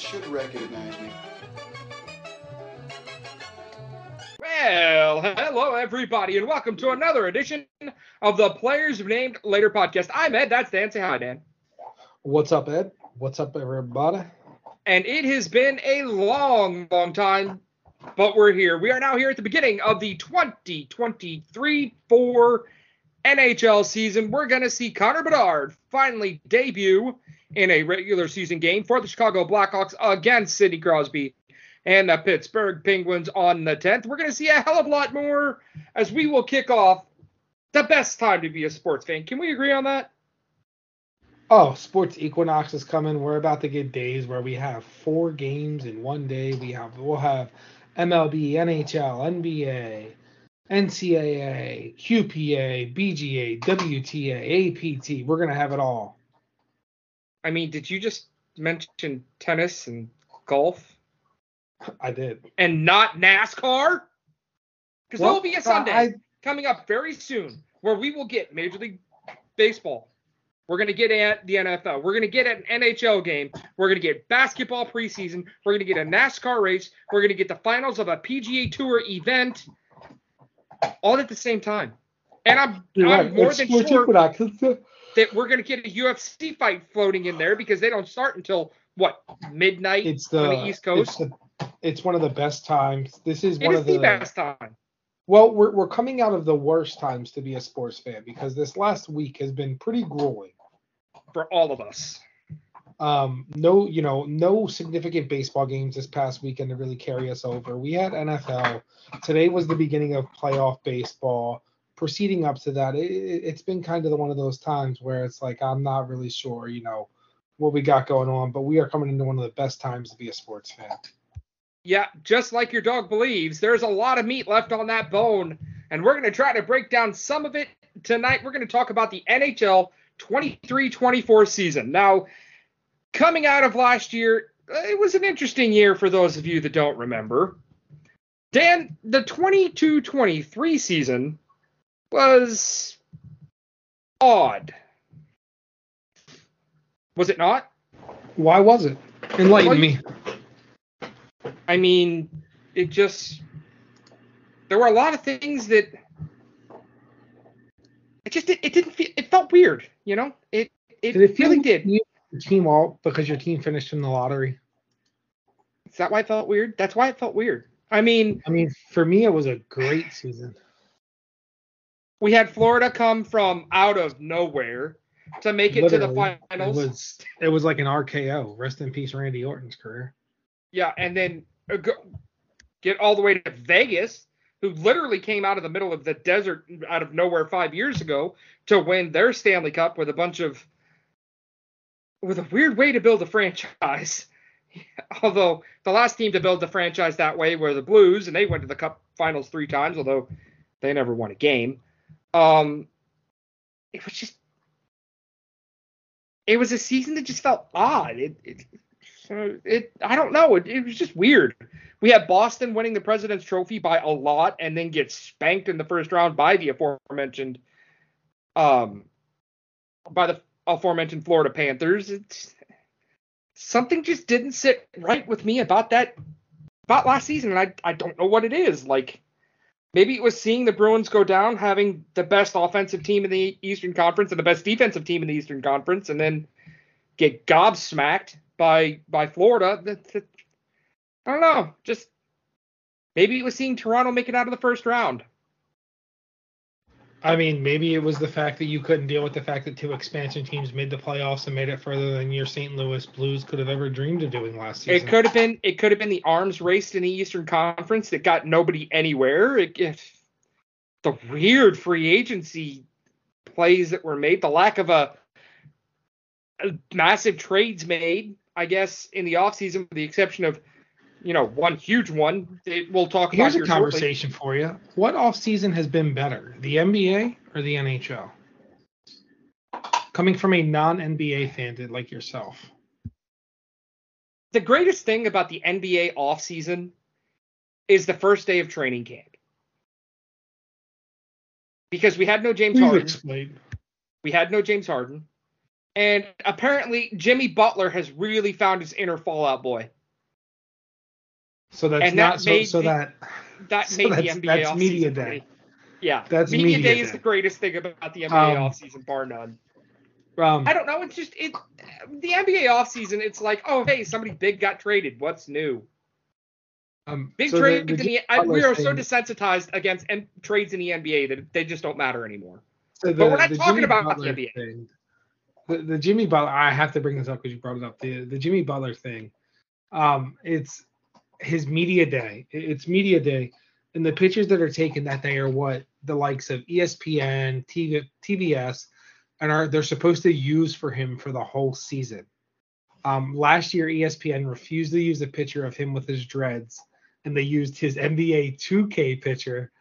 should recognize me. Well, hello everybody, and welcome to another edition of the Players Named Later podcast. I'm Ed. That's Dan. Say hi, Dan. What's up, Ed? What's up, everybody? And it has been a long, long time, but we're here. We are now here at the beginning of the 2023-4 NHL season. We're going to see Connor Bedard finally debut in a regular season game for the Chicago Blackhawks against Sidney Crosby and the Pittsburgh Penguins on the 10th. We're going to see a hell of a lot more as we will kick off the best time to be a sports fan. Can we agree on that? Oh, sports equinox is coming. We're about to get days where we have four games in one day. We have we'll have MLB, NHL, NBA, NCAA, QPA, BGA, WTA, APT. We're gonna have it all. I mean, did you just mention tennis and golf I did. and not NASCAR? Because there will be a Sunday I, coming up very soon where we will get Major League Baseball. We're going to get at the NFL. We're going to get at an NHL game. We're going to get basketball preseason. We're going to get a NASCAR race. We're going to get the finals of a PGA Tour event all at the same time. And I'm, you're I'm right. more than sure. That we're going to get a UFC fight floating in there because they don't start until what midnight It's the, on the East Coast. It's, the, it's one of the best times. This is It one is of the the best time. well, we're we're coming out of the worst times to be a sports fan because this last week has been pretty grueling. for all of us. Um, no, you know, no significant baseball games this past weekend to really carry us over. We had NFL. Today was the beginning of playoff baseball. Proceeding up to that, it, it's been kind of one of those times where it's like I'm not really sure, you know, what we got going on. But we are coming into one of the best times to be a sports fan. Yeah, just like your dog believes, there's a lot of meat left on that bone, and we're going to try to break down some of it tonight. We're going to talk about the NHL 23-24 season. Now, coming out of last year, it was an interesting year for those of you that don't remember. Dan, the 22-23 season was odd. Was it not? Why was it? Enlighten Well, me. I mean, it just there were a lot of things that it just it, it didn't feel it felt weird, you know? It it, Did it feel really did. you- Your team all because your team finished in the lottery. Is that why it felt weird? That's why it felt weird. I mean, I mean, for me, it was a great season. we had Florida come from out of nowhere to make it to the finals. It was it was like an RKO. Rest in peace, Randy Orton's career. Yeah, and then uh, go, get all the way to Vegas, who literally came out of the middle of the desert out of nowhere five years ago to win their Stanley Cup with a bunch of with a weird way to build a franchise. although the last team to build the franchise that way were the Blues, and they went to the Cup Finals three times, although they never won a game. Um, it was just it was a season that just felt odd. It, it it I don't know. It, it was just weird. We had Boston winning the President's Trophy by a lot and then get spanked in the first round by the aforementioned um by the aforementioned Florida Panthers. It's something just didn't sit right with me about that about last season and I I don't know what it is. Like maybe it was seeing the Bruins go down having the best offensive team in the Eastern Conference and the best defensive team in the Eastern Conference and then get gobsmacked by by Florida. That, that, I don't know. Just maybe it was seeing Toronto make it out of the first round. I mean, maybe it was the fact that you couldn't deal with the fact that two expansion teams made the playoffs and made it further than your St. Louis Blues could have ever dreamed of doing last season. It could have been it could have been the arms race in the Eastern Conference that got nobody anywhere. It, it, the weird free agency plays that were made, the lack of a, a massive trades made, I guess, in the offseason, with the exception of, you know, one huge one that we'll talk Here's about a here shortly. conversation for you. What offseason has been better, the NBA or the NHL? Coming from a non NBA fan like yourself. The greatest thing about the NBA offseason is the first day of training camp. Because we had no James Please Harden. explain. We had no James Harden. And apparently, Jimmy Butler has really found his inner Fall Out Boy. So that's And not that so, made so the- that That So made the that's- NBA that's offseason media day. Yeah, That's media, media day is the greatest thing about the NBA Um, offseason, bar none. um I don't know. It's just it. The NBA offseason, it's like, oh hey, somebody big got traded. What's new? um Big so trade. the in the, I, we are so desensitized against and trades in the NBA that they just don't matter anymore. So But we're not the talking Jimmy about the Butler NBA. Thing, the, the Jimmy Butler, I have to bring this up because you brought it up. The the Jimmy Butler thing, um, it's his media day. It's media day, and the pictures that are taken that day are what the likes of ESPN, TV, TBS, and are they're supposed to use for him for the whole season. Um, last year, ESPN refused to use a picture of him with his dreads, and they used his NBA 2K picture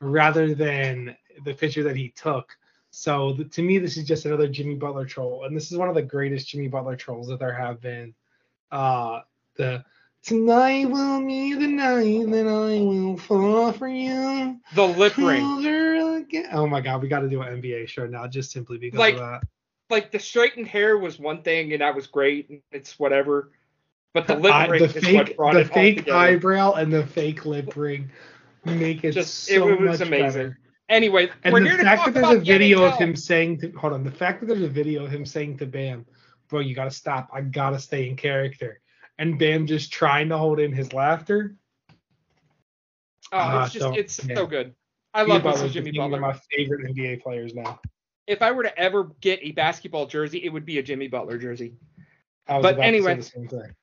rather than the picture that he took. So the, to me, this is just another Jimmy Butler troll, and this is one of the greatest Jimmy Butler trolls that there have been. Uh, the tonight will be the night that I will fall for you. The lip ring. Oh my God, we got to do an NBA show now, just simply because Like, of that. like the straightened hair was one thing, and that was great. and It's whatever. But the lip I- ring the is what fake, brought the it fake eyebrow and the fake lip ring make it Just- so it was much amazing. better. Anyway, And we're the fact that there's a video of him saying to hold on, the fact that there's a video of him saying to Bam, bro, you gotta stop. I gotta stay in character. And Bam just trying to hold in his laughter. Oh, it's just so- it's yeah. so good. I love some Jimmy just one Butler. of my favorite NBA players now. If I were to ever get a basketball jersey, it would be a Jimmy Butler jersey. But about to say anyway. the same thing.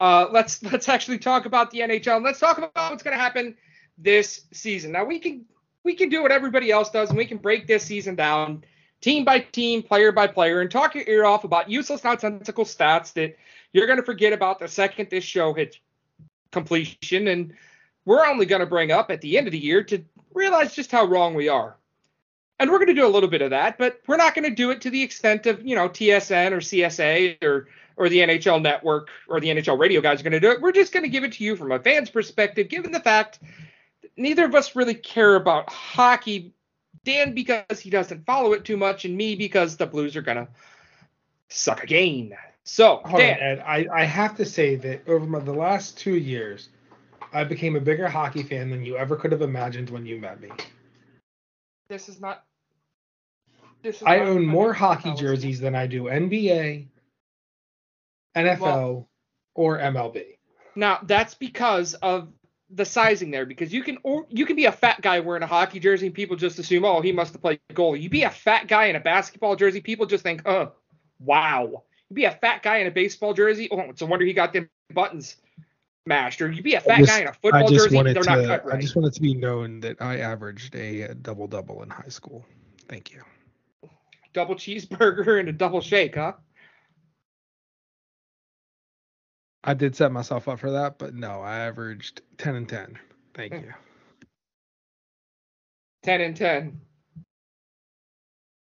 Uh, let's let's actually talk about the NHL. and Let's talk about what's going to happen this season. Now we can we can do what everybody else does, and we can break this season down team by team, player by player, and talk your ear off about useless, nonsensical stats that you're going to forget about the second this show hits completion. And we're only going to bring up at the end of the year to realize just how wrong we are. And we're going to do a little bit of that, but we're not going to do it to the extent of you know TSN or CSA or or the NHL network or the NHL radio guys are going to do it. We're just going to give it to you from a fan's perspective, given the fact neither of us really care about hockey. Dan because he doesn't follow it too much, and me because the Blues are going to suck again. So, Hold Dan, on, Ed. I, I have to say that over my, the last two years, I became a bigger hockey fan than you ever could have imagined when you met me. this is not. This is I not- own more hockey How is it? jerseys than I do NBA, NFL, or MLB. Now that's because of the sizing there. Because you can or you can be a fat guy wearing a hockey jersey, and people just assume, oh, he must have played goalie. You be a fat guy in a basketball jersey, people just think, oh, wow. You be a fat guy in a baseball jersey, oh, it's a wonder he got them buttons mashed. Or you'd be a fat just- guy in a football jersey, they're not cut right. I just wanted to be known that I averaged a double double in high school. Thank you. Double cheeseburger and a double shake, huh? I did set myself up for that, but no, I averaged 10 and 10. Thank Hmm. you. Ten and ten.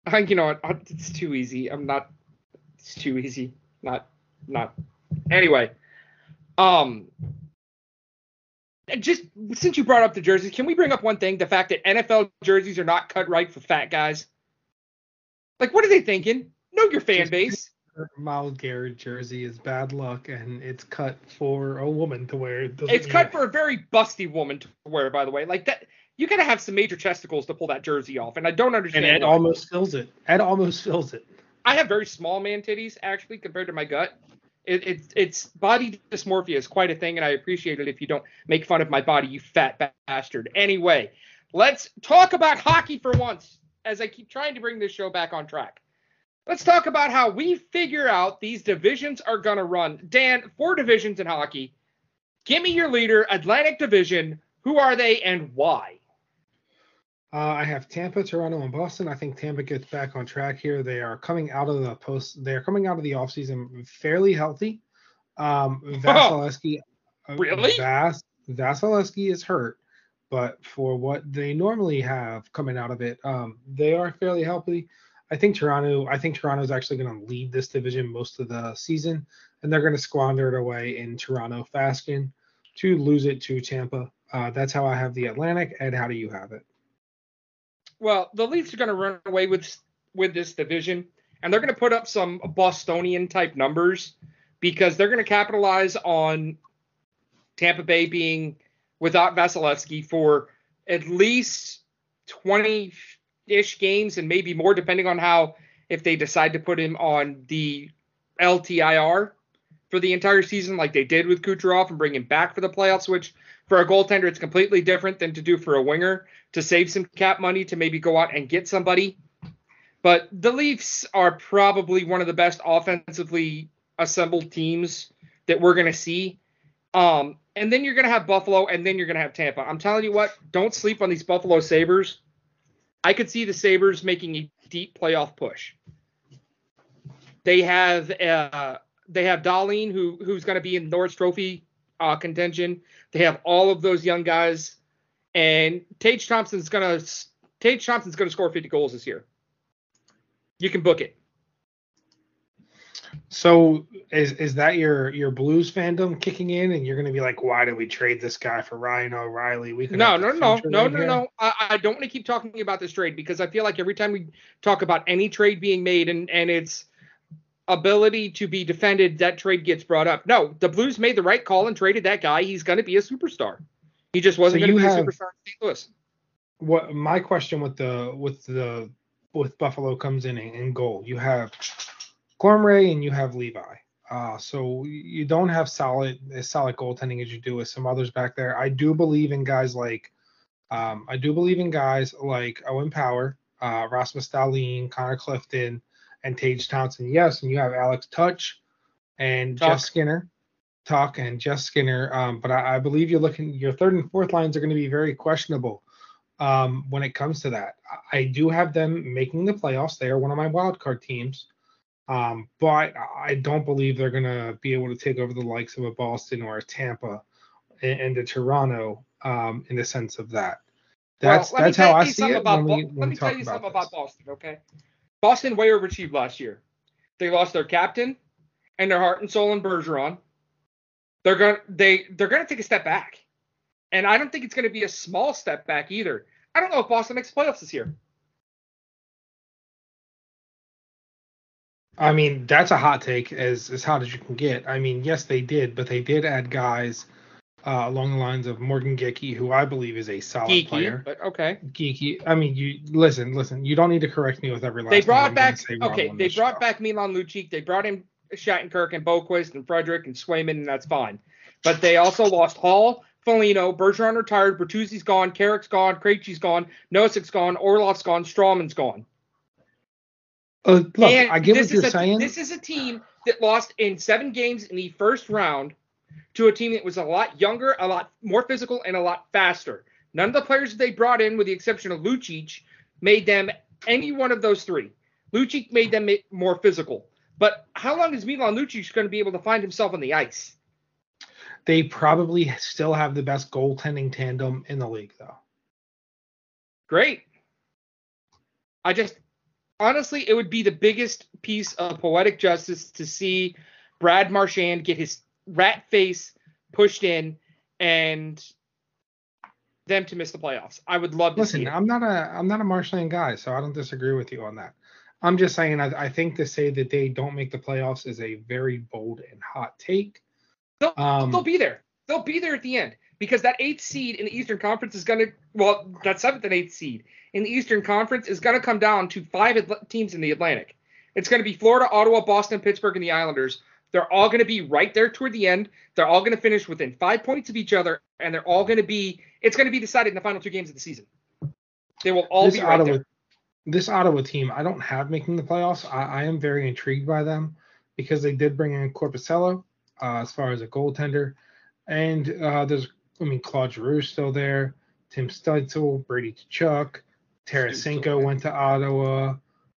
I, think you know what? It's too easy. I'm not. It's too easy. Not. Not. Anyway. Um. Just since you brought up the jerseys, can we bring up one thing? The fact that NFL jerseys are not cut right for fat guys. Like, what are they thinking? Know your fan Just- base. Myles Garrett jersey is bad luck, and it's cut for a woman to wear. It It's mean- cut for a very busty woman to wear, by the way. Like that, you gotta have some major chesticles to pull that jersey off, and I don't understand. and understand. Ed why. almost fills it. Ed almost fills it. I have very small man titties actually compared to my gut. It, it, it's body dysmorphia is quite a thing, and I appreciate it if you don't make fun of my body, you fat bastard. Anyway, let's talk about hockey for once, as I keep trying to bring this show back on track. Let's talk about how we figure out these divisions are going to run. Dan, four divisions in hockey. Give me your leader, Atlantic Division. Who are they and why? Uh, I have Tampa, Toronto, and Boston. I think Tampa gets back on track here. They are coming out of the post. They are coming out of the offseason fairly healthy. Um, Vasilevskiy, uh, Really? Vas, Vasilevskiy is hurt, but for what they normally have coming out of it, um, they are fairly healthy. I think Toronto. I think Toronto is actually going to lead this division most of the season, and they're going to squander it away in Toronto fashion to lose it to Tampa. Uh, that's how I have the Atlantic. Ed, how do you have it? Well, the Leafs are going to run away with with this division, and they're going to put up some Bostonian type numbers because they're going to capitalize on Tampa Bay being without Vasilevskiy for at least 20 ish games and maybe more, depending on how if they decide to put him on the LTIR for the entire season, like they did with Kucherov and bring him back for the playoffs, which for a goaltender, it's completely different than to do for a winger to save some cap money to maybe go out and get somebody. But the Leafs are probably one of the best offensively assembled teams that we're going to see. Um, and then you're going to have Buffalo, and then you're going to have Tampa. I'm telling you what, don't sleep on these Buffalo Sabres. I could see the Sabres making a deep playoff push. They have uh, they have Dahlin, who who's going to be in Norris Trophy uh, contention. They have all of those young guys, and Tage Thompson's going to Tage Thompson's to score 50 goals this year. You can book it. So is is that your your Blues fandom kicking in, and you're going to be like, why did we trade this guy for Ryan O'Reilly? We can no no no no no no. I, I don't want to keep talking about this trade because I feel like every time we talk about any trade being made and and its ability to be defended, that trade gets brought up. No, the Blues made the right call and traded that guy. He's going to be a superstar. He just wasn't so going to be have, a superstar in St. Louis. What my question with the with the with Buffalo comes in in goal. You have Comrie and you have Levi. Uh, so you don't have solid as solid goaltending as you do with some others back there. I do believe in guys like um, I do believe in guys like Owen Power, uh, Rasmus Dahlin, Connor Clifton, and Tage Thompson. Yes, and you have Alex Tuch and Talk. Jeff Skinner. Talk and Jeff Skinner. Um, but I, I, believe you're looking your third and fourth lines are going to be very questionable um, when it comes to that. I do have them making the playoffs. They are one of my wild card teams. Um, but I don't believe they're going to be able to take over the likes of a Boston or a Tampa and, and a Toronto um, in the sense of that. That's well, that's how I see it. About, we, let me tell you something this. about Boston, okay? Boston way overachieved last year. They lost their captain and their heart and soul in Bergeron. They're going they they're going to take a step back, and I don't think it's going to be a small step back either. I don't know if Boston makes playoffs this year. I mean, that's a hot take, as as hot as you can get. I mean, yes, they did, but they did add guys uh, along the lines of Morgan Geekie, who I believe is a solid Geekie, player. But okay. Geeky. I mean, you listen, listen. You don't need to correct me with every last. They brought back. Okay, they brought show. back Milan Lucic. They brought in Shattenkirk and Boqvist and Frederic and Swayman, and that's fine. But they also lost Hall, Foligno, Bergeron retired, Bertuzzi's gone, Carrick's gone, Krejci's gone, Nosek's gone, Orlov's gone, Stralman's gone. Uh, look, and I get what you're a, saying. This is a team that lost in seven games in the first round to a team that was a lot younger, a lot more physical, and a lot faster. None of the players that they brought in, with the exception of Lucic, made them any one of those three. Lucic made them more physical. But how long is Milan Lucic going to be able to find himself on the ice? They probably still have the best goaltending tandem in the league, though. Great. I just honestly, it would be the biggest piece of poetic justice to see Brad Marchand get his rat face pushed in and them to miss the playoffs. I would love to Listen, I'm not a I'm not a Marchand guy, so I don't disagree with you on that. I'm just saying I, I think to say that they don't make the playoffs is a very bold and hot take. They'll, um, they'll be there. They'll be there at the end because that eighth seed in the Eastern Conference is going to well that seventh and eighth seed in the Eastern Conference is going to come down to five teams in the Atlantic. It's going to be Florida, Ottawa, Boston, Pittsburgh, and the Islanders. They're all going to be right there toward the end. They're all going to finish within five points of each other, and they're all going to be. It's going to be decided in the final two games of the season. They will all this be right Ottawa, there. This Ottawa team, I don't have making the playoffs. I, I am very intrigued by them because they did bring in Korpisalo uh, as far as a goaltender, and uh, there's, I mean, Claude Giroux still there, Tim Stützle, Brady Tkachuk. Tarasenko went to Ottawa.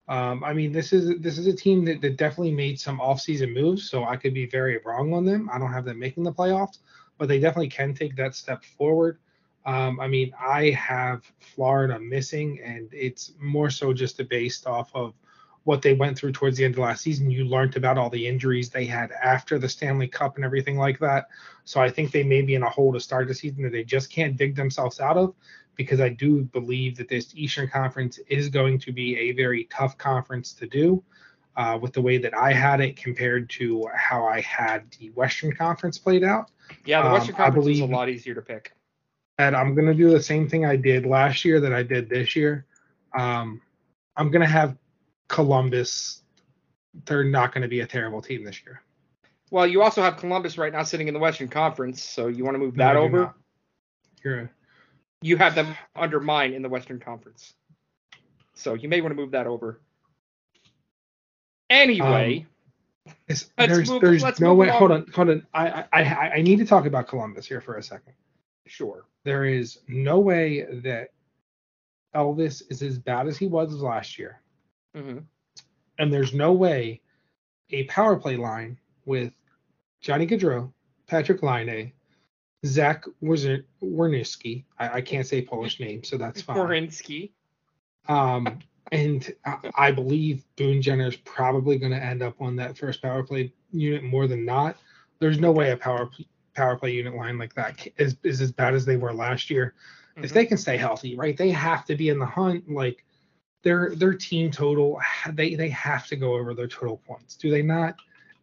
Um, I mean, this is this is a team that, that definitely made some offseason moves, so I could be very wrong on them. I don't have them making the playoffs, but they definitely can take that step forward. Um, I mean, I have Florida missing, and it's more so just based off of what they went through towards the end of last season. You learned about all the injuries they had after the Stanley Cup and everything like that. So I think they may be in a hole to start the season that they just can't dig themselves out of because I do believe that this Eastern Conference is going to be a very tough conference to do. uh, with the way that I had it compared to how I had the Western Conference played out. Yeah, the Um, Western I Conference is a lot easier to pick. And I'm going to do the same thing I did last year that I did this year. Um, I'm going to have Columbus. They're not going to be a terrible team this year. Well, you also have Columbus right now sitting in the Western Conference, so you want to move No, that over. You're You have them under mine in the Western Conference, so you may want to move that over. Anyway, Let's there's move- there's no way. Hold on, hold on. I, I I I need to talk about Columbus here for a second. Sure. There is no way that Elvis is as bad as he was last year, hmm and there's no way a power play line with Johnny Gaudreau, Patrik Laine, Zach Werenski. I, I can't say Polish name, so that's fine. Morinsky. Um, and I, I believe Boone Jenner is probably going to end up on that first power play unit more than not. There's no way a power power play unit line like that is, is, as bad as they were last year. If Mhm. they can stay healthy, right? They have to be in the hunt. Like their their team total, they they have to go over their total points. Do they not?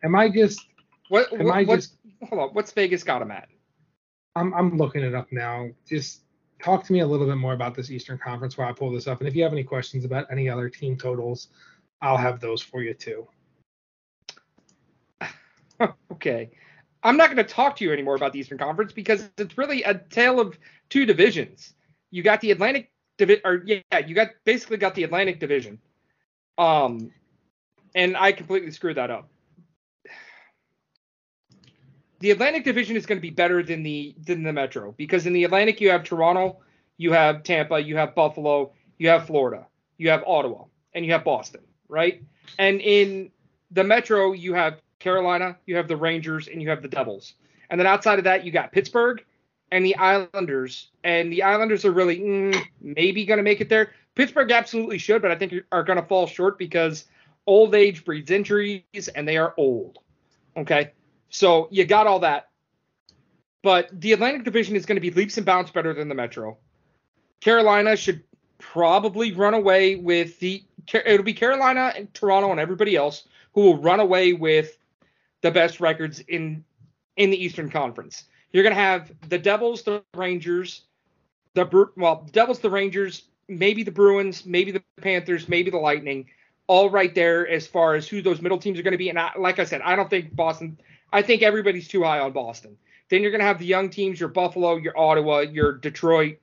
Am I just? What, Am what I what's just? hold on? What's Vegas got them at? I'm I'm looking it up now. Just talk to me a little bit more about this Eastern Conference while I pull this up. And if you have any questions about any other team totals, I'll have those for you too. okay. I'm not going to talk to you anymore about the Eastern Conference because it's really a tale of two divisions. You got the Atlantic division, or yeah, you got basically got the Atlantic division. Um, and I completely screwed that up. The Atlantic division is going to be better than the than the Metro because in the Atlantic you have Toronto, you have Tampa, you have Buffalo, you have Florida, you have Ottawa, and you have Boston, right? And in the Metro you have Carolina, you have the Rangers, and you have the Devils. And then outside of that, you got Pittsburgh and the Islanders. And the Islanders are really mm, maybe going to make it there. Pittsburgh absolutely should, but I think are going to fall short because old age breeds injuries, and they are old. Okay, so you got all that. But the Atlantic Division is going to be leaps and bounds better than the Metro. Carolina should probably run away with the. It'll be Carolina and Toronto and everybody else who will run away with the best records in in the Eastern Conference. You're going to have the Devils, the Rangers, the well, Devils, the Rangers, maybe the Bruins, maybe the Panthers, maybe the Lightning, all right there as far as who those middle teams are going to be. And I, like I said, I don't think Boston. I think everybody's too high on Boston. Then you're going to have the young teams, your Buffalo, your Ottawa, your Detroit,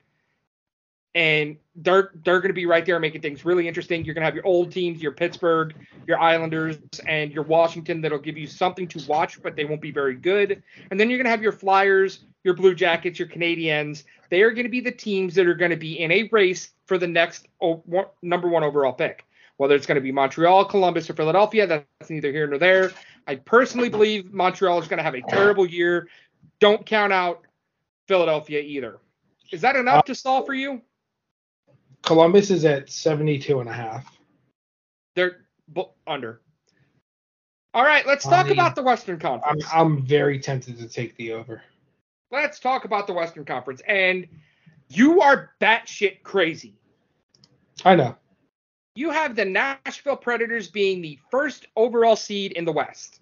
and they're they're going to be right there making things really interesting. You're going to have your old teams, your Pittsburgh, your Islanders, and your Washington that'll give you something to watch, but they won't be very good. And then you're going to have your Flyers, your Blue Jackets, your Canadiens. They are going to be the teams that are going to be in a race for the next oh, one, number one overall pick. Whether it's going to be Montreal, Columbus, or Philadelphia, that's neither here nor there. I personally believe Montreal is going to have a terrible year. Don't count out Philadelphia either. Is that enough to stall for you? Columbus is at 72 and a half. They're bu- under. All right, let's talk I- about the Western I'm Conference. I'm very tempted to take the over. let's talk about the Western Conference. And you are batshit crazy. I know. You have the Nashville Predators being the first overall seed in the West.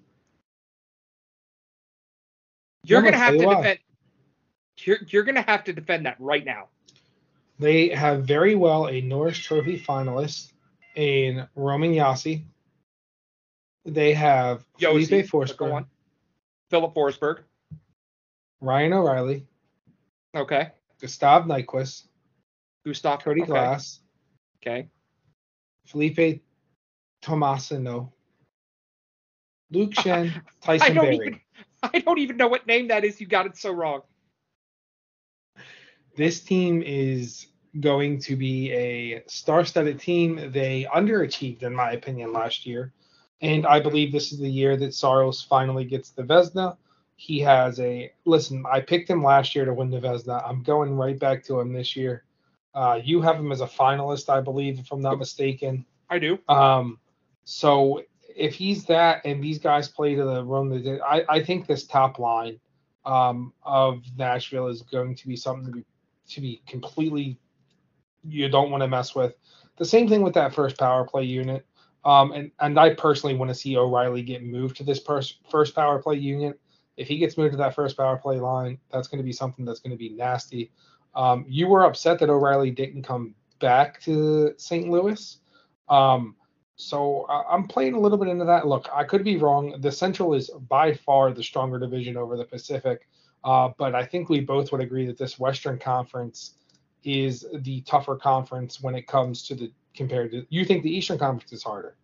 You're I'm gonna gonna have to why. defend. You're, you're gonna have to defend that right now. They have very well a Norris Trophy finalist in Roman Josi. They have Josi, Felipe Forsberg. Filip Forsberg. Ryan O'Reilly, Okay. Gustav Nyquist, Gustav Cody okay. Glass, Okay. Felipe Tomasino, Luke Schenn, I Tyson don't Barrie. even. I don't even know what name that is. You got it so wrong. This team is going to be a star-studded team. They underachieved, in my opinion, last year, and I believe this is the year that Saros finally gets the Vezina. He has a listen. I picked him last year to win the Vezina. I'm going right back to him this year. Uh, you have him as a finalist, I believe, if I'm not mistaken. I do. Um, so if he's that and these guys play to the run that I, I think this top line um, of Nashville is going to be something to be to be completely you don't want to mess with. The same thing with that first power play unit. Um, and and I personally want to see O'Reilly get moved to this pers- first power play unit. If he gets moved to that first power play line, that's going to be something that's going to be nasty. Um, you were upset that O'Reilly didn't come back to St. Louis. Um, so uh, I'm playing a little bit into that. Look, I could be wrong. The Central is by far the stronger division over the Pacific, uh, but I think we both would agree that this Western Conference is the tougher conference when it comes to the compared to. You think the Eastern Conference is harder?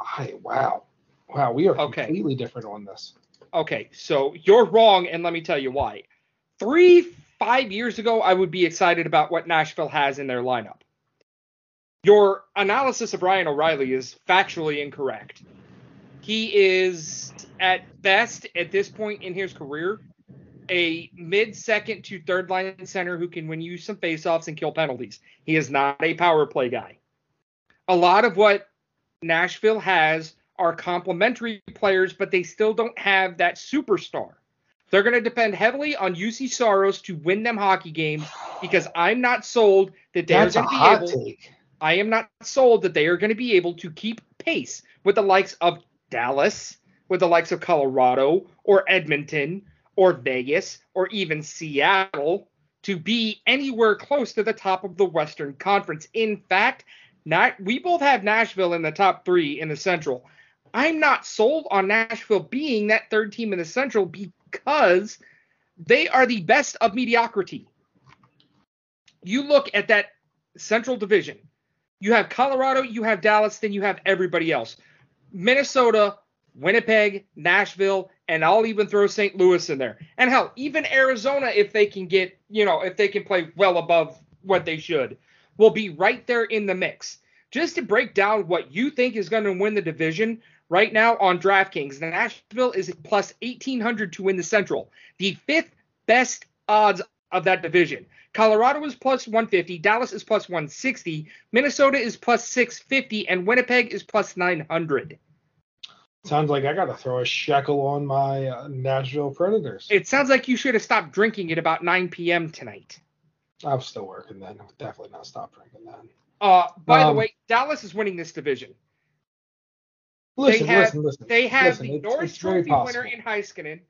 I wow, wow, we are Okay. completely different on this. Okay, so you're wrong, and let me tell you why. Three, five years ago, I would be excited about what Nashville has in their lineup. Your analysis of Ryan O'Reilly is factually incorrect. He is, at best, at this point in his career, a mid second to third line center who can win you some faceoffs and kill penalties. He is not a power play guy. A lot of what Nashville has are complementary players, but they still don't have that superstar. They're going to depend heavily on Juuse Saros to win them hockey games because I'm not sold that they're That's going to be able. take. I am not sold that they are going to be able to keep pace with the likes of Dallas, with the likes of Colorado or Edmonton or Vegas or even Seattle to be anywhere close to the top of the Western Conference. In fact, not we both have Nashville in the top 3 in the Central. I'm not sold on Nashville being that third team in the Central because they are the best of mediocrity. You look at that Central Division. You have Colorado, you have Dallas, then you have everybody else. Minnesota, Winnipeg, Nashville, and I'll even throw St. Louis in there. And hell, even Arizona, if they can get, you know, if they can play well above what they should, will be right there in the mix. Just to break down what you think is going to win the division right now on DraftKings, Nashville is plus 1800 to win the Central, the fifth best odds of that division. Colorado is plus 150, Dallas is plus 160, Minnesota is plus 650, and Winnipeg is plus 900. Sounds like I got to throw a shekel on my uh, Nashville Predators. It sounds like you should have stopped drinking at about 9 p.m. tonight. I'm still working then. I'll definitely not stop drinking then. Uh, by the Um, way, Dallas is winning this division. Listen, have- listen, listen. They have listen, the Norris Trophy winner in Heiskanen.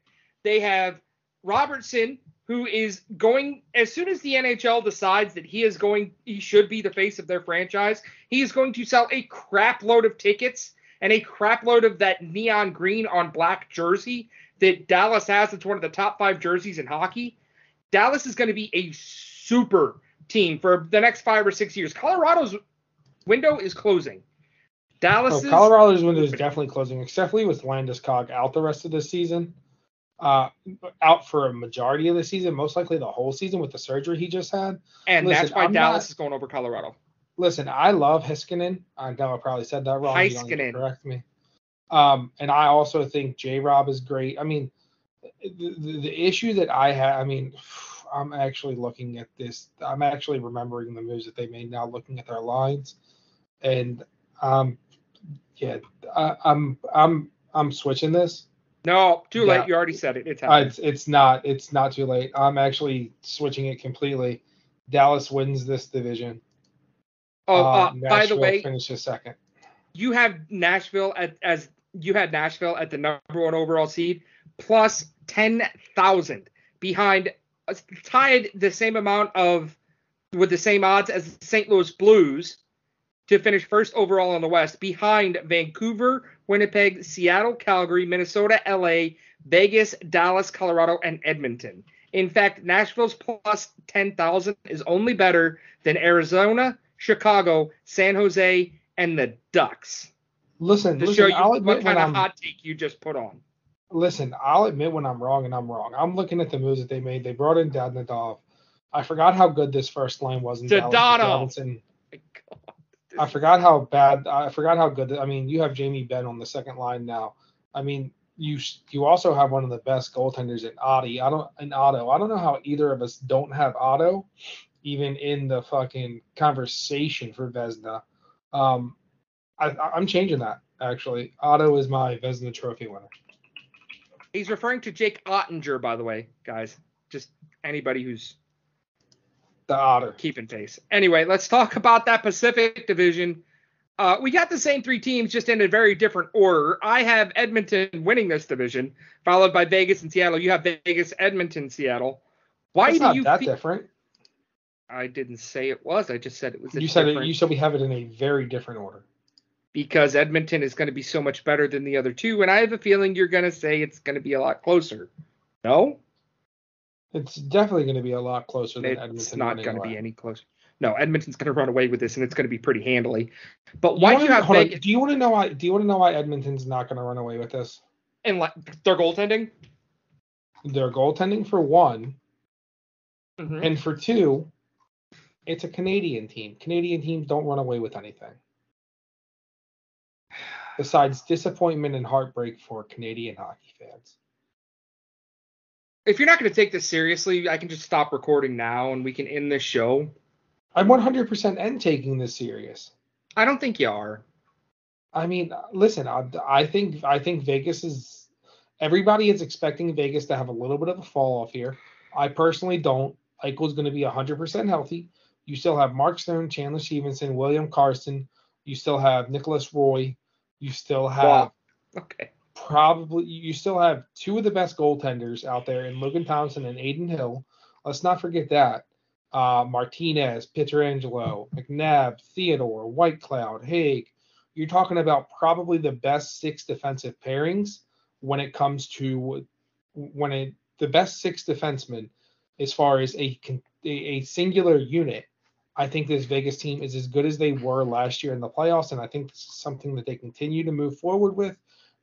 They have Robertson, who is going as soon as the NHL decides that he is going, he should be the face of their franchise. He is going to sell a crap load of tickets and a crap load of that neon green on black jersey that Dallas has. It's one of the top five jerseys in hockey. Dallas is going to be a super team for the next five or six years. Colorado's window is closing. Dallas Oh, Colorado's window is definitely closing, except with Landeskog out the rest of the season. Uh, out for a majority of the season, most likely the whole season with the surgery he just had. and listen, that's why I'm Dallas not- is going over Colorado. Listen, I love Hiskinen. I know I probably said that wrong. You don't need to Heiskanen. Correct me. Um, and I also think J Rob is great. I mean, the, the, the issue that I have, I mean, I'm actually looking at this. I'm actually remembering the moves that they made now, looking at their lines, and um, yeah, I, I'm I'm I'm switching this. No, too late. You already said it. It's Uh, it's it's not it's not too late. I'm actually switching it completely. Dallas wins this division. oh, uh, by the way, finishes second. you have Nashville at, as you had Nashville at the number one overall seed, plus ten thousand behind, uh, tied the same amount of with the same odds as the St. Louis Blues to finish first overall in the West, behind Vancouver, Winnipeg, Seattle, Calgary, Minnesota, LA, Vegas, Dallas, Colorado, and Edmonton. In fact, Nashville's plus 10,000 is only better than Arizona, Chicago, San Jose, and the Ducks. Listen, To listen. show you what kind of I'm hot take you just put on. listen. I'll admit when I'm wrong, and I'm wrong. I'm looking at the moves that they made. They brought in Dadonov. I forgot how good this first line was in Dallas. I forgot how bad. I forgot how good. I mean, you have Jamie Benn on the second line now. I mean, you you also have one of the best goaltenders in Otto. I don't in Otto. I don't know how either of us don't have Otto, even in the fucking conversation for Vezina. Um, I, I'm changing that actually. Otto is my Vezina Trophy winner. He's referring to Jake Oettinger, by the way, guys. Just anybody who's The Otter. keeping pace. Anyway, let's talk about that Pacific Division. Uh, we got the same three teams, just in a very different order. I have Edmonton winning this division, followed by Vegas and Seattle. You have Vegas, Edmonton, Seattle. Why It's do not you? that fe- different. I didn't say it was. I just said it was. A You said it. You said we have it in a very different order. because Edmonton is going to be so much better than the other two, and I have a feeling you're going to say it's going to be a lot closer. No, It's definitely going to be a lot closer than Edmonton. it's not going to be any closer. No, Edmonton's going to run away with this, and it's going to be pretty handily. But You why do wanna- you have hold Vegas Do you want to know why? Do you want to know why Edmonton's not going to run away with this? and like their goaltending? Their goaltending for one, Mhm. and for two, it's a Canadian team. Canadian teams don't run away with anything. Besides disappointment and heartbreak for Canadian hockey fans. If you're not going to take this seriously, I can just stop recording now, and we can end this show. I'm 100% end taking this serious. I don't think you are. I mean, listen, I, I think I think Vegas is everybody is expecting Vegas to have a little bit of a fall off here. I personally don't. Eichel's going to be 100% healthy. You still have Mark Stone, Chandler Stephenson, William Karlsson. You still have Nicolas Roy. You still have Wow. Okay. Probably you still have two of the best goaltenders out there in Logan Thompson and Adin Hill. Let's not forget that. Uh, Martinez, Pietrangelo, McNabb, Theodore, Whitecloud, Hague. You're talking about probably the best six defensive pairings when it comes to when it the best six defensemen as far as a, a singular unit. I think this Vegas team is as good as they were last year in the playoffs, and I think this is something that they continue to move forward with.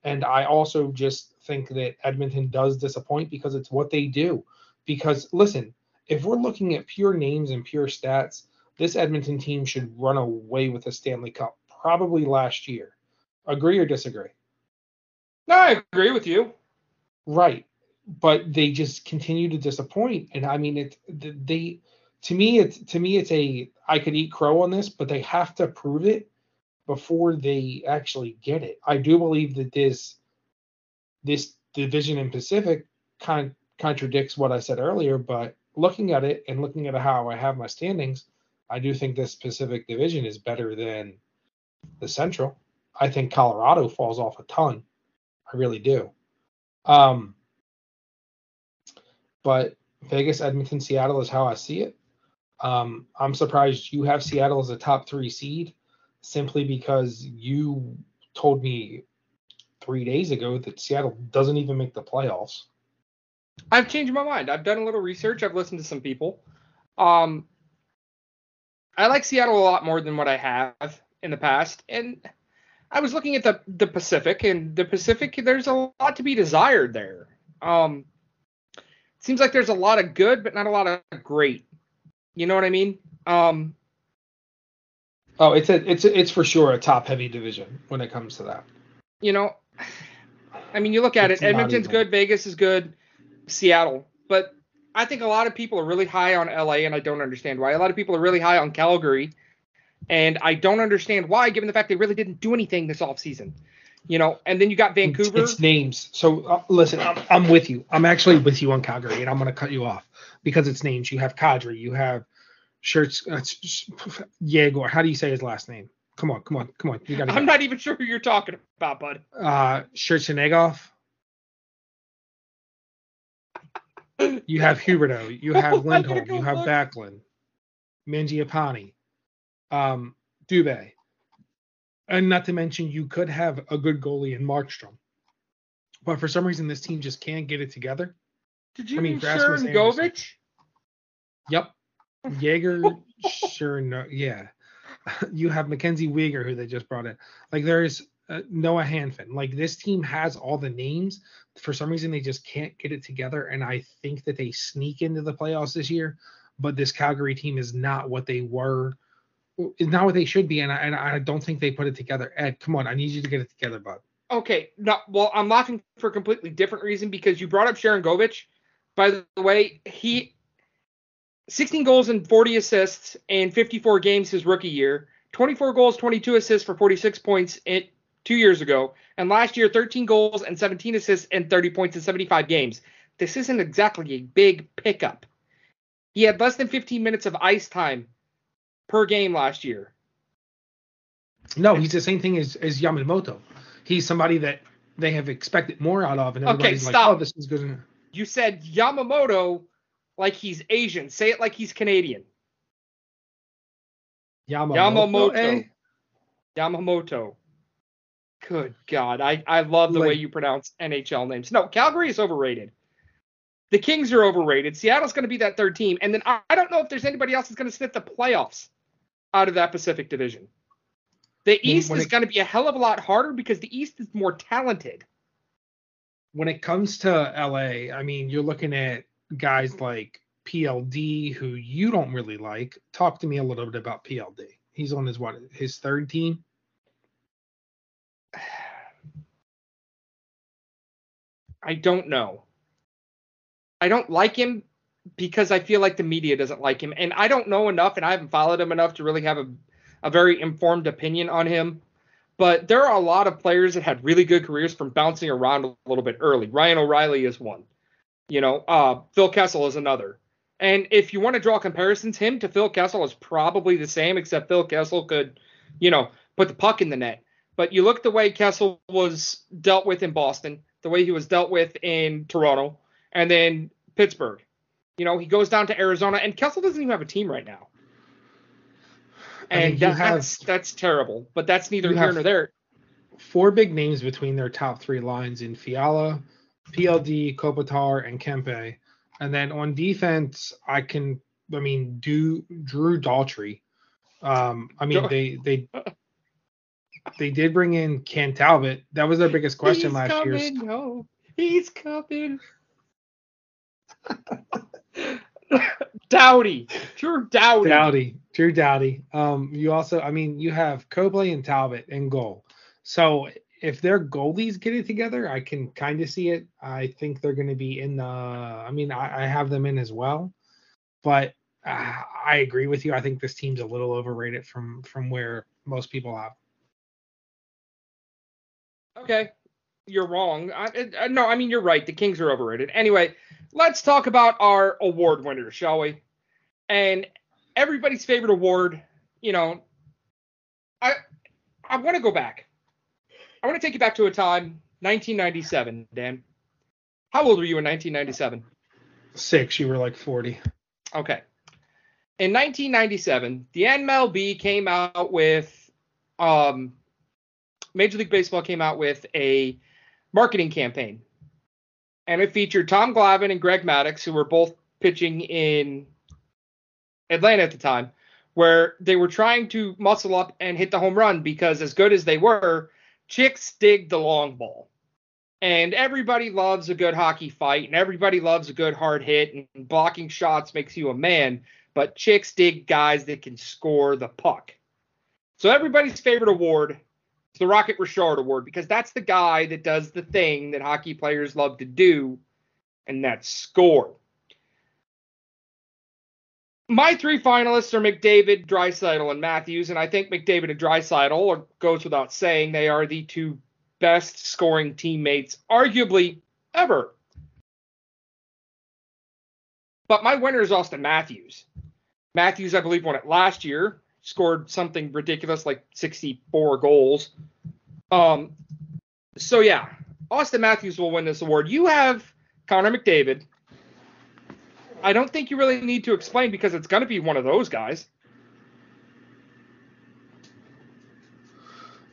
And I also just think that Edmonton does disappoint because it's what they do. Because listen, if we're looking at pure names and pure stats, this Edmonton team should run away with the Stanley Cup probably last year. Agree or disagree? No, I agree with you. Right. But they just continue to disappoint. And I mean it they to me it's to me it's a I could eat crow on this, but they have to prove it before they actually get it. I do believe that this this division in Pacific kind contradicts what I said earlier, but looking at it and looking at how I have my standings, I do think this Pacific division is better than the Central. I think Colorado falls off a ton. I really do. Um, but Vegas, Edmonton, Seattle is how I see it. Um, I'm surprised you have Seattle as a top three seed simply because you told me three days ago that Seattle doesn't even make the playoffs. I've changed my mind. I've done a little research. I've listened to some people. Um, I like Seattle a lot more than what I have in the past, and I was looking at the the Pacific, and the Pacific, there's a lot to be desired there. Um, seems like there's a lot of good, but not a lot of great. You know what I mean? Um, Oh, it's a, it's a, it's for sure a top heavy division when it comes to that. you know, I mean, you look at It's it. Edmonton's good, Vegas is good, Seattle, but I think a lot of people are really high on LA, and I don't understand why. A lot of people are really high on Calgary, and I don't understand why, given the fact they really didn't do anything this offseason. You know, and then you got Vancouver. It's, it's names. So uh, listen, I'm, I'm with you. I'm actually with you on Calgary, and I'm going to cut you off because it's names. You have Kadri, you have Shirts, uh, Yegor. How do you say his last name? Come on, come on, come on. You got to. I'm not even sure who you're talking about, bud. uh, Shirtsenegov. You have Huberdeau. You have gotta Lindholm. go You have look. Backlund. Mangiapane. Um, Dubé. And not to mention, you could have a good goalie in Markstrom. But for some reason, this team just can't get it together. Did you I mean, mean Govich? Yep. Jaeger, sure, no, yeah. You have Mackenzie Weegar, who they just brought in. Like there's uh, Noah Hanifin. Like this team has all the names. For some reason, they just can't get it together. And I think that they sneak into the playoffs this year. But this Calgary team is not what they were. Is not what they should be. And I, and I don't think they put it together. Ed, come on, I need you to get it together, bud. Okay, no, well, I'm laughing for a completely different reason because you brought up Sharon Govich. By the way, he 16 goals and 40 assists in 54 games his rookie year, 24 goals, 22 assists for 46 points in, two years ago, and last year 13 goals and 17 assists and 30 points in 75 games. This isn't exactly a big pickup. He had less than 15 minutes of ice time per game last year. No, he's the same thing as, as Yamamoto. He's somebody that they have expected more out of, and Okay, everybody's like, "Oh, this is good." You said Yamamoto like he's Asian. Say it like he's Canadian. Yamamoto. Yamamoto. eh? Yamamoto. Good God. I, I love the way you pronounce NHL names. No, Calgary is overrated. The Kings are overrated. Seattle's going to be that third team. And then I, I don't know if there's anybody else that's going to sniff the playoffs out of that Pacific Division. The East is it- going to be a hell of a lot harder because the East is more talented. when it comes to LA, I mean, you're looking at guys like PLD who you don't really like. Talk to me a little bit about PLD. He's on his what his third team. I don't know. I don't like him because I feel like the media doesn't like him. And I don't know enough and I haven't followed him enough to really have a, a very informed opinion on him. But there are a lot of players that had really good careers from bouncing around a little bit early. Ryan O'Reilly is one. You know, uh, Phil Kessel is another. And if you want to draw comparisons, him to Phil Kessel is probably the same, except Phil Kessel could, you know, put the puck in the net. But you look at the way Kessel was dealt with in Boston, the way he was dealt with in Toronto, and then Pittsburgh. You know, he goes down to Arizona, and Kessel doesn't even have a team right now. I mean, And that- have- that's that's terrible. But that's neither here nor there. Four big names between their top three lines in Fiala, PLD, Kopitar, and Kempe. And then on defense, I can, I mean, do Drew Daltrey. Um, I mean, they they they did bring in Ken Talbot. That was their biggest question he's last coming, year. No, he's coming. Doughty, Drew Doughty. Doughty, Drew Doughty. Um, you also, I mean, you have Copley and Talbot in goal. So if their goalies get it together, I can kind of see it. I think they're going to be in the. I mean, I, I have them in as well, but uh, I agree with you. I think this team's a little overrated from from where most people have. Okay, you're wrong. I, I, no, I mean you're right. The Kings are overrated. Anyway, let's talk about our award winners, shall we? And everybody's favorite award. You know, I I want to go back. I want to take you back to a time, 1997, Dan. How old were you in 1997? Six, you were like 40. Okay. In 1997, the MLB came out with, um, Major League Baseball came out with a marketing campaign, and it featured Tom Glavine and Greg Maddux, who were both pitching in Atlanta at the time, where they were trying to muscle up and hit the home run because, as good as they were, chicks dig the long ball. And everybody loves a good hockey fight, and everybody loves a good hard hit, and blocking shots makes you a man. But chicks dig guys that can score the puck. So everybody's favorite award is the Rocket Richard Award because that's the guy that does the thing that hockey players love to do, and that's score. My three finalists are McDavid, Draisaitl, and Matthews, and I think McDavid and Draisaitl are, goes without saying they are the two best scoring teammates, arguably ever. But my winner is Auston Matthews. Matthews, I believe, won it last year. Scored something ridiculous like 64 goals. Um, so yeah, Auston Matthews will win this award. You have Connor McDavid. I don't think you really need to explain because it's going to be one of those guys.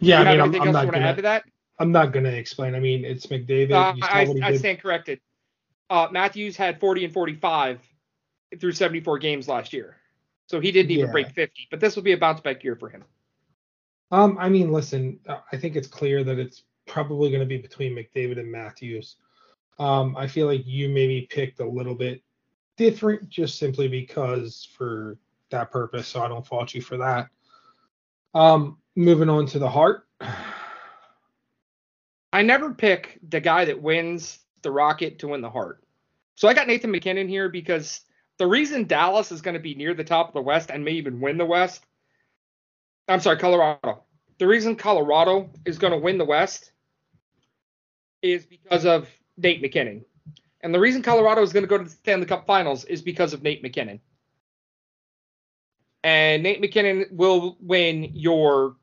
Yeah, I mean, I'm, I'm not you want to gonna, add to that? I'm not gonna explain. I mean, it's McDavid. Uh, I, I stand corrected. Uh, Matthews had 40 and 45 through 74 games last year, so he didn't even Yeah. break 50. But this will be a bounce back year for him. Um, I mean, listen, I think it's clear that it's probably going to be between McDavid and Matthews. Um, I feel like you maybe picked a little bit different just simply because for that purpose, so I don't fault you for that. Um, moving on to the Hart. I never pick the guy that wins the Rocket to win the Hart. So I got Nathan MacKinnon here because the reason Dallas is going to be near the top of the West and may even win the West. I'm sorry, Colorado. The reason Colorado is going to win the West is because of Nate MacKinnon. And the reason Colorado is going to go to the Stanley Cup Finals is because of Nate MacKinnon. And Nate MacKinnon will win your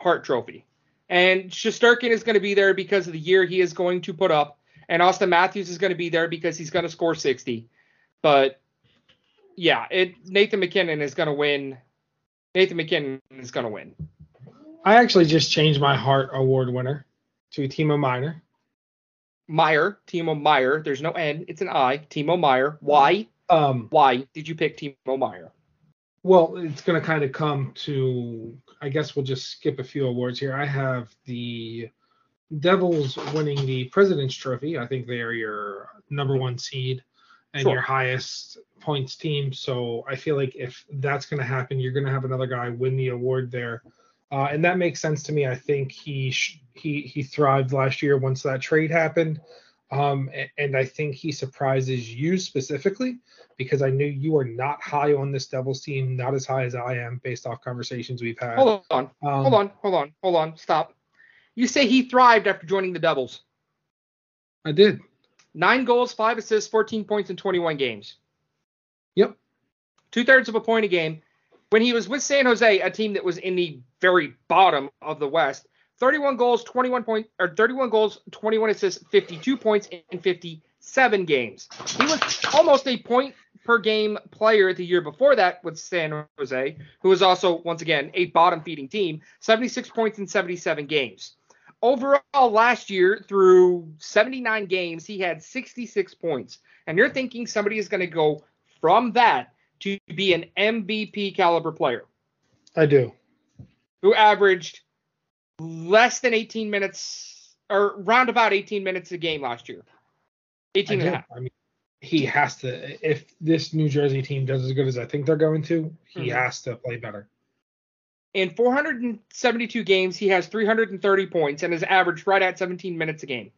Hart Trophy. And Shesterkin is going to be there because of the year he is going to put up. And Auston Matthews is going to be there because he's going to score 60. But yeah, it Nathan MacKinnon is going to win. Nathan MacKinnon is going to win. I actually just changed my Hart Award winner to Timo Miner. Meier, Timo Meier. There's no N, it's an I. Timo Meier. Why? Um, Why did you pick Timo Meier? well, it's going to kind of come to. I guess we'll just skip a few awards here. I have the Devils winning the President's Trophy. I think they are your number one seed and Sure. your highest points team. So I feel like if that's going to happen, you're going to have another guy win the award there, uh, and that makes sense to me. I think he sh- he he thrived last year once that trade happened, um, a- and I think he surprises you specifically because I knew you are not high on this Devils team, not as high as I am based off conversations we've had. Hold on, Um, hold on, hold on, hold on. Stop. You say he thrived after joining the Devils. I did. Nine goals, five assists, 14 points in 21 games. Yep. Two thirds of a point a game. When he was with San Jose, a team that was in the very bottom of the West, 31 goals, 21 point or 31 goals, 21 assists, 52 points in 57 games. He was almost a point per game player the year before that with San Jose, who was also once again a bottom feeding team, 76 points in 77 games. Overall, last year through 79 games, he had 66 points. And you're thinking somebody is going to go from that to be an MVP caliber player I do. who averaged less than 18 minutes or round about 18 minutes a game last year. I 18 and a half. I mean, he has to. If this New Jersey team does as good as I think they're going to, he Mhm. has to play better. In 472 games, he has 330 points and has averaged right at 17 minutes a game.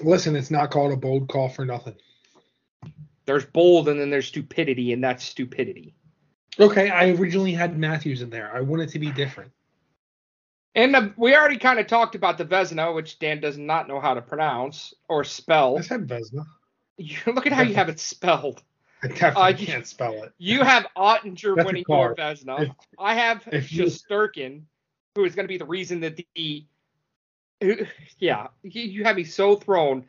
Listen, it's not called a bold call for nothing. There's bold and then there's stupidity, and that's stupidity. Okay, I originally had Matthews in there. I want it to be different. And uh, we already kind of talked about the Vezina, which Dan does not know how to pronounce or spell. I said Vesna. You, look at how you have it spelled. I definitely Uh, you- can't spell it. You have Oettinger That's winning your. Vezina. If- I have Shesterkin, who is going to be the reason that the. who- Yeah, you, you have me so thrown.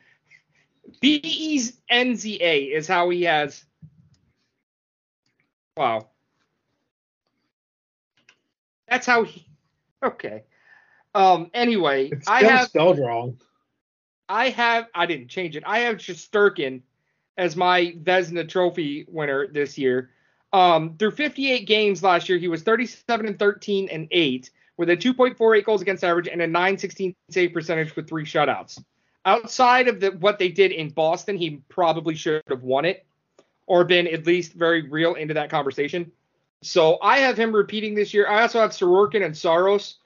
B E N Z A is how he has. Wow. That's how he. Okay. Um. Anyway, It's I have spelled wrong. I have I didn't change it. I have Shesterkin as my Vesna Trophy winner this year. Um, through 58 games last year, he was 37 and 13 and 8 with a 2.48 goals against average and a 916 save percentage with three shutouts. Outside of the, what they did in Boston, he probably should have won it or been at least very real into that conversation. So I have him repeating this year. I also have Sorokin and Saros.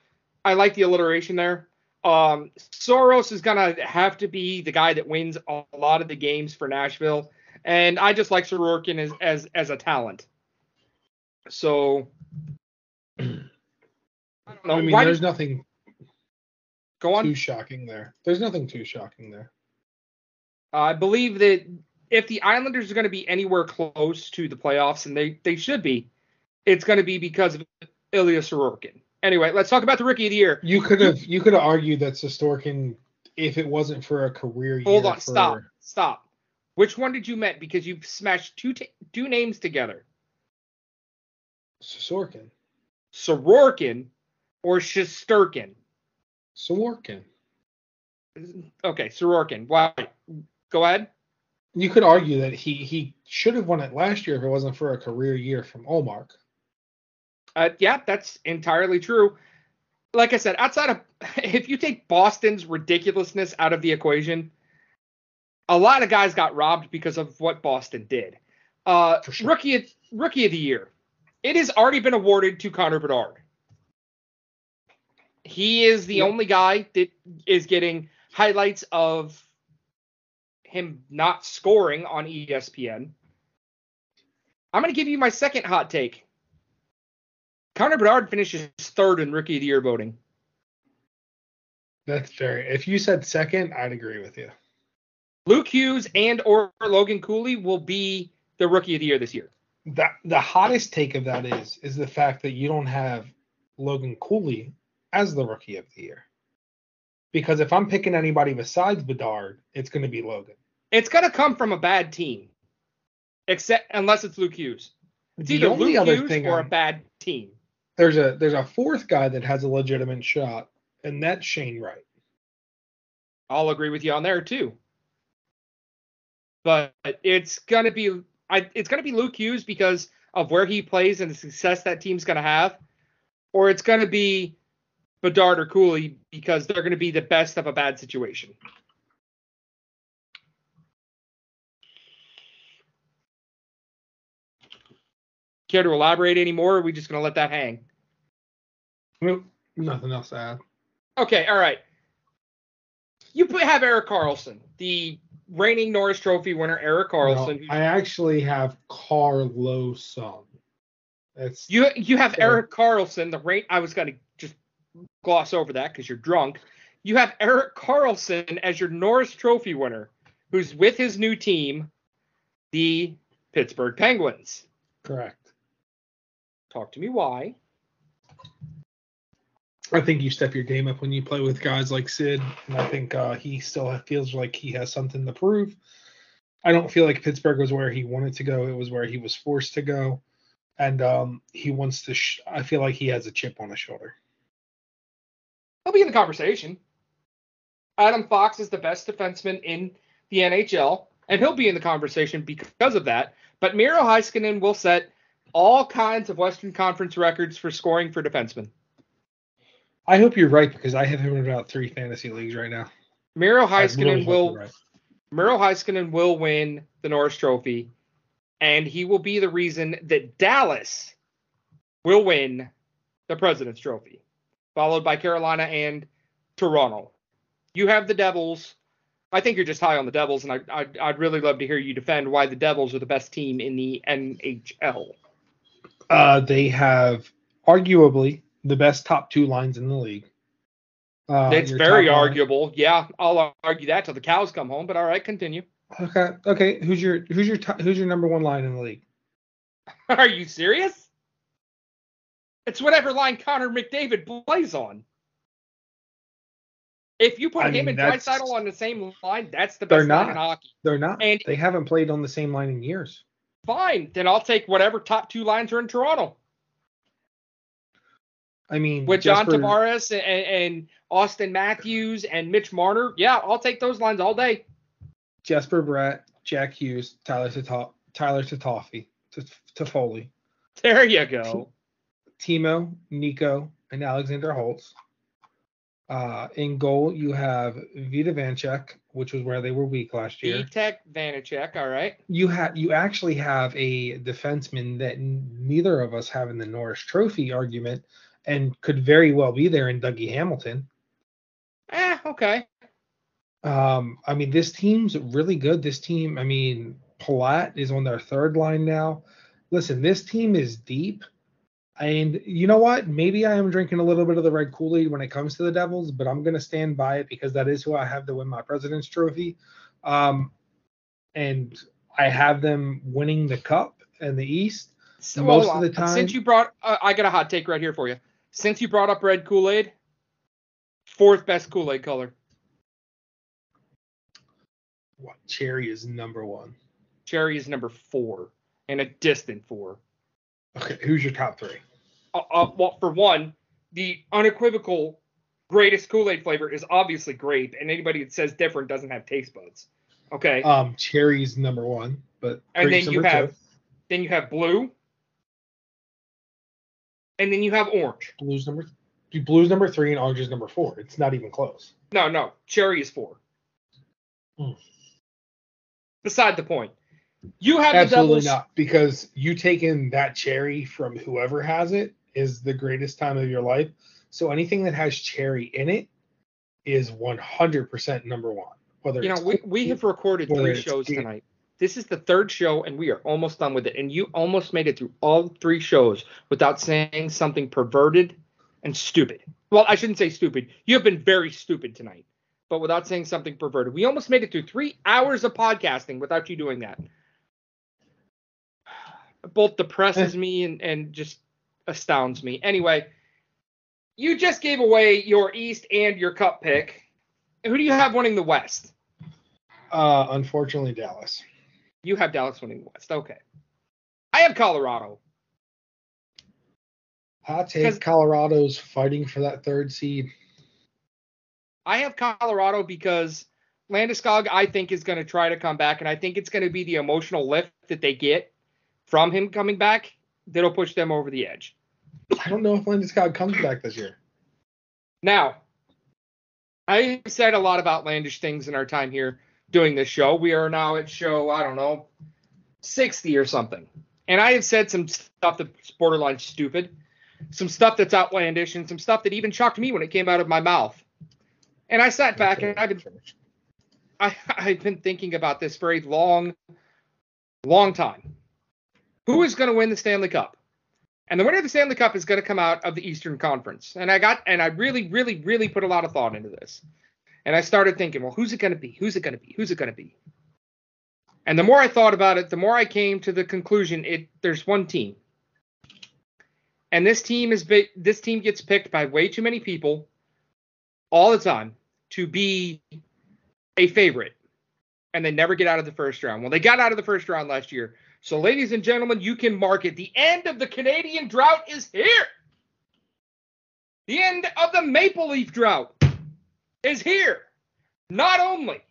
I like the alliteration there. Um, Saros is gonna have to be the guy that wins a lot of the games for Nashville, and I just like Sorokin as as as a talent. So I don't know. I mean, Why there's did, nothing go on. too shocking there. There's nothing too shocking there. I believe that if the Islanders are going to be anywhere close to the playoffs, and they they should be, it's going to be because of Ilya Sorokin. Anyway, let's talk about the Rookie of the Year. You could have you could have argued that Sestorkin, if it wasn't for a career year. Hold on, for, stop, stop. Which one did you meant? Because you've smashed two t- two names together. Sorokin. Sorokin or Shesterkin. Sorokin. Okay, Sorokin. Why? Go ahead. You could argue that he he should have won it last year if it wasn't for a career year from Ullmark. Uh, yeah, that's entirely true. Like I said, outside of if you take Boston's ridiculousness out of the equation, a lot of guys got robbed because of what Boston did. Uh, sure. Rookie of, rookie of the year. It has already been awarded to Connor Bedard. He is the Yep. only guy that is getting highlights of him not scoring on ESPN. I'm going to give you my second hot take. Connor Bedard finishes third in Rookie of the Year voting. That's fair. If you said second, I'd agree with you. Luke Hughes and or Logan Cooley will be the Rookie of the Year this year. the the hottest take of that is is the fact that you don't have Logan Cooley as the rookie of the year. Because if I'm picking anybody besides Bedard, it's going to be Logan. It's going to come from a bad team, except unless it's Luke Hughes. It's The either only Luke other Hughes thing or a I'm- bad team. There's a there's a fourth guy that has a legitimate shot, and that's Shane Wright. I'll agree with you on there too. But it's gonna be I it's gonna be Luke Hughes because of where he plays and the success that team's gonna have, or it's gonna be Bedard or Cooley because they're gonna be the best of a bad situation. Care to elaborate anymore? Or are we just gonna let that hang? Nope, nothing else to add. Okay, all right. You have Erik Karlsson, the reigning Norris Trophy winner, Erik Karlsson. No, I actually have Karlsson. That's You you have. Erik Karlsson, the rate. I was gonna just gloss over that because you're drunk. You have Erik Karlsson as your Norris Trophy winner, who's with his new team, the Pittsburgh Penguins. correct. Talk to me why. I think you step your game up when you play with guys like Sid, and I think uh, he still feels like he has something to prove. I don't feel like Pittsburgh was where he wanted to go; it was where he was forced to go, and um, he wants to. Sh- I feel like he has a chip on his shoulder. Be in the conversation. Adam Fox is the best defenseman in the NHL, and he'll be in the conversation because of that. But Miro Heiskanen will set all kinds of Western Conference records for scoring for defensemen. I hope you're right because I have him in about three fantasy leagues right now. Miro I really Heiskanen will right. Miro Heiskanen will win the Norris Trophy, and he will be the reason that Dallas will win the President's Trophy, followed by Carolina and Toronto. You have the Devils. I think you're just high on the Devils, and I, I'd, I'd really love to hear you defend why the Devils are the best team in the NHL. Uh, they have arguably the best top two lines in the league. Uh, it's very top line- arguable. Yeah, I'll argue that till the cows come home. But all right, continue. Okay, okay. Who's your who's your top, who's your number one line in the league? Are you serious? It's whatever line Connor McDavid plays on. If you put I him mean, and Draisaitl on the same line, that's the They're best line not. in hockey. They're not. And- they haven't played on the same line in years. Fine, then I'll take whatever top two lines are in Toronto I mean, with John Tavares and, and Auston Matthews and Mitch Marner. Yeah, I'll take those lines all day. Jesper Bratt, Jack Hughes, Tyler Tata- Tyler Tatoffy, Toffoli, There you go. Timo, Nico, and Alexander Holtz. Uh, in goal, you have Vita Vanchek, which was where they were weak last year. Vitek Vanecek. All right. You have you actually have a defenseman that n- neither of us have in the Norris Trophy argument, and could very well be there in Dougie Hamilton. Eh, okay. Um, I mean, this team's really good. This team, I mean, Palat is on their third line now. Listen, this team is deep. And you know what? Maybe I am drinking a little bit of the red Kool Aid when it comes to the Devils, but I'm going to stand by it because that is who I have to win my President's Trophy. Um, and I have them winning the Cup and the East. So, Most of the time- Since you brought, uh, I got a hot take right here for you. Since you brought up red Kool Aid, fourth best Kool Aid color. What, Cherry is number one. Cherry is number four, and a distant four. Okay, who's your top three? Uh, uh, well, for one, the unequivocal greatest Kool Aid flavor is obviously grape, and anybody that says different doesn't have taste buds. Okay. Um, Cherry's number one, but and then you number two. have, then you have blue, and then you have orange. Blues number Blues number three and orange is number four. It's not even close. No, no, cherry is four. Hmm. Beside the point. You have Absolutely not, because you taking that cherry from whoever has it is the greatest time of your life. So anything that has cherry in it is 100% number one. Whether You know, we, we have recorded three shows tonight. This is the third show, and we are almost done with it. And you almost made it through all three shows without saying something perverted and stupid. Well, I shouldn't say stupid. You have been very stupid tonight, but without saying something perverted. We almost made it through three hours of podcasting without you doing that. Both depresses me and, and just astounds me. Anyway, you just gave away your East and your Cup pick. Who do you have winning the West? Uh, unfortunately, Dallas. You have Dallas winning the West. Okay. I have Colorado. Hot take: Colorado's fighting for that third seed. I have Colorado because Landeskog, I think, is going to try to come back, and I think it's going to be the emotional lift that they get from him coming back that'll push them over the edge. I don't know if Landeskog comes back this year. Now, I've said a lot of outlandish things in our time here doing this show. We are now at show, I don't know, 60 or something. And I have said some stuff that's borderline stupid, some stuff that's outlandish, and some stuff that even shocked me when it came out of my mouth. And I sat back and I've been I, I've been thinking about this for a long, long time. Who is going to win the Stanley Cup? And the winner of the Stanley Cup is going to come out of the Eastern Conference. And I got, and I really, really, really put a lot of thought into this. And I started thinking, well, who's it going to be? Who's it going to be? Who's it going to be? And the more I thought about it, the more I came to the conclusion it there's one team. And this team is this team gets picked by way too many people all the time to be a favorite. And they never get out of the first round. Well, they got out of the first round last year. So, ladies and gentlemen, you can mark it. The end of the Canadian drought is here. The end of the Maple Leaf drought is here. Not only,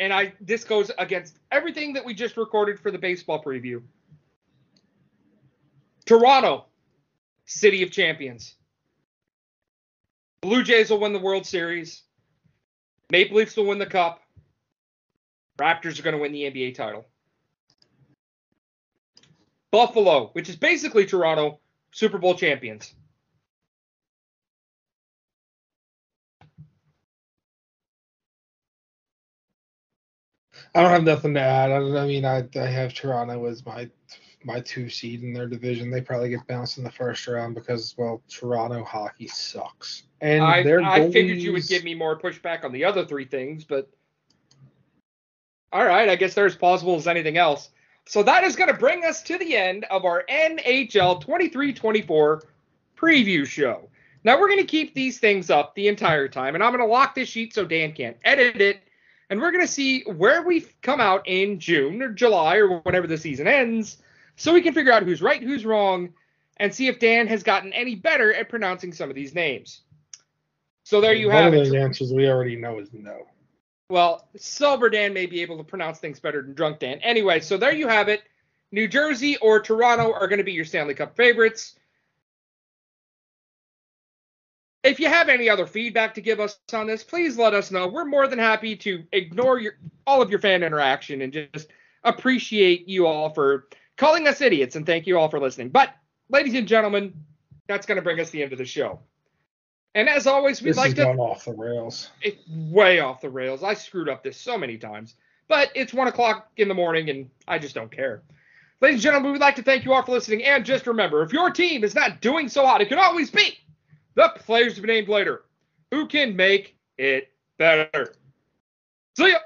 and I this goes against everything that we just recorded for the baseball preview. Toronto, City of Champions. Blue Jays will win the World Series. Maple Leafs will win the Cup. Raptors are going to win the NBA title. Buffalo, which is basically Toronto, Super Bowl champions. I don't have nothing to add. I, don't- I mean, I, I have Toronto as my my two seed in their division. They probably get bounced in the first round because well, Toronto hockey sucks. And I, their I figured you would give me more pushback on the other three things, but all right, I guess they're as plausible as anything else. So that is going to bring us to the end of our NHL 23-24 preview show. Now we're going to keep these things up the entire time, and I'm going to lock this sheet so Dan can't edit it, and we're going to see where we come out in June or July or whenever the season ends, so we can figure out who's right, who's wrong, and see if Dan has gotten any better at pronouncing some of these names. So there you One have of it. those answers we already know is no. Well, Silver Dan may be able to pronounce things better than Drunk Dan. Anyway, so there you have it. New Jersey or Toronto are going to be your Stanley Cup favorites. If you have any other feedback to give us on this, please let us know. We're more than happy to ignore your all of your fan interaction and just appreciate you all for calling us idiots and thank you all for listening. But, ladies and gentlemen, that's going to bring us to the end of the show. And as always, we'd This like is to going off the rails. it's way off the rails. I screwed up this so many times, but it's one o'clock in the morning, and I just don't care. Ladies and gentlemen, we'd like to thank you all for listening, and just remember, if your team is not doing so hot, it can always be the players to be named later who can make it better. See ya.